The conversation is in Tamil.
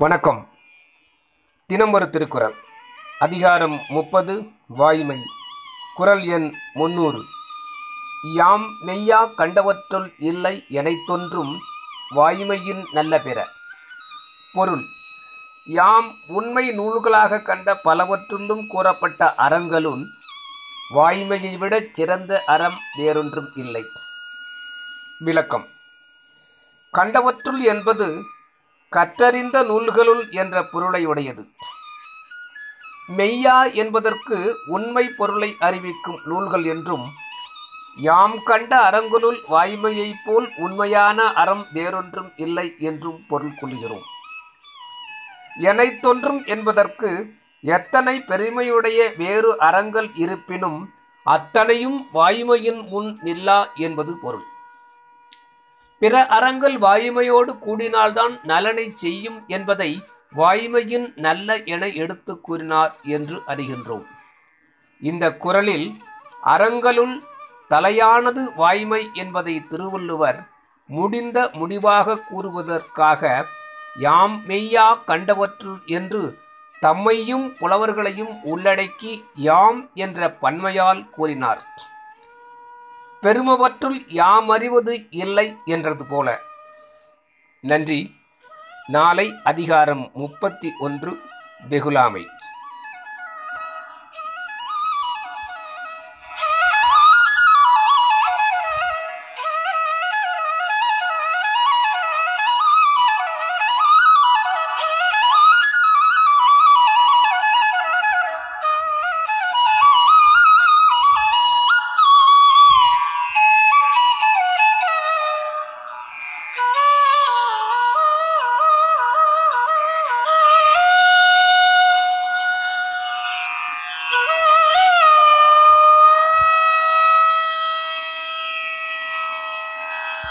வணக்கம். தினம் ஒரு திருக்குறள். அதிகாரம் முப்பது வாய்மை. குறள் எண் முன்னூறு. யாம் மெய்யா கண்டவற்றுள் இல்லை எனைத்தொன்றும் வாய்மையின் நல்ல பிற. பொருள். யாம் உண்மை நூல்களாக கண்ட பலவற்றுள்ளும் கூறப்பட்ட அறங்களும் வாய்மையை விடச் சிறந்த அறம் வேறொன்றும் இல்லை. விளக்கம். கண்டவற்றுள் என்பது கற்றறிந்த நூல்களுள் என்ற பொருளை உடையது. மெய்யா என்பதற்கு உண்மை பொருளை அறிவிக்கும் நூல்கள் என்றும் யாம் கண்ட அறங்களுள் வாய்மையைப் போல் உண்மையான அறம் வேறொன்றும் இல்லை என்றும் பொருள் கொள்கிறோம். எனைத்தொன்றும் என்பதற்கு எத்தனை பெருமையுடைய வேறு அறங்கள் இருப்பினும் அத்தனையும் வாய்மையின் முன் நில்லா என்பது பொருள். பிற அறங்கள் வாய்மையோடு கூடினால்தான் நலனை செய்யும் என்பதை வாய்மையின் நல்ல என எடுத்து கூறினார் என்று அறிகின்றோம். இந்த குரலில் அறங்களுள் தலையானது வாய்மை என்பதை திருவள்ளுவர் முடிந்த முடிவாக கூறுவதற்காக யாம் மெய்யா கண்டவற்று என்று தம்மையும் புலவர்களையும் உள்ளடக்கி யாம் என்ற பன்மையால் கூறினார். பெருமவற்றுள் யாம் அறிவது இல்லை என்றது போல. நன்றி. நாளை அதிகாரம் முப்பத்தி ஒன்று வெகுலாமை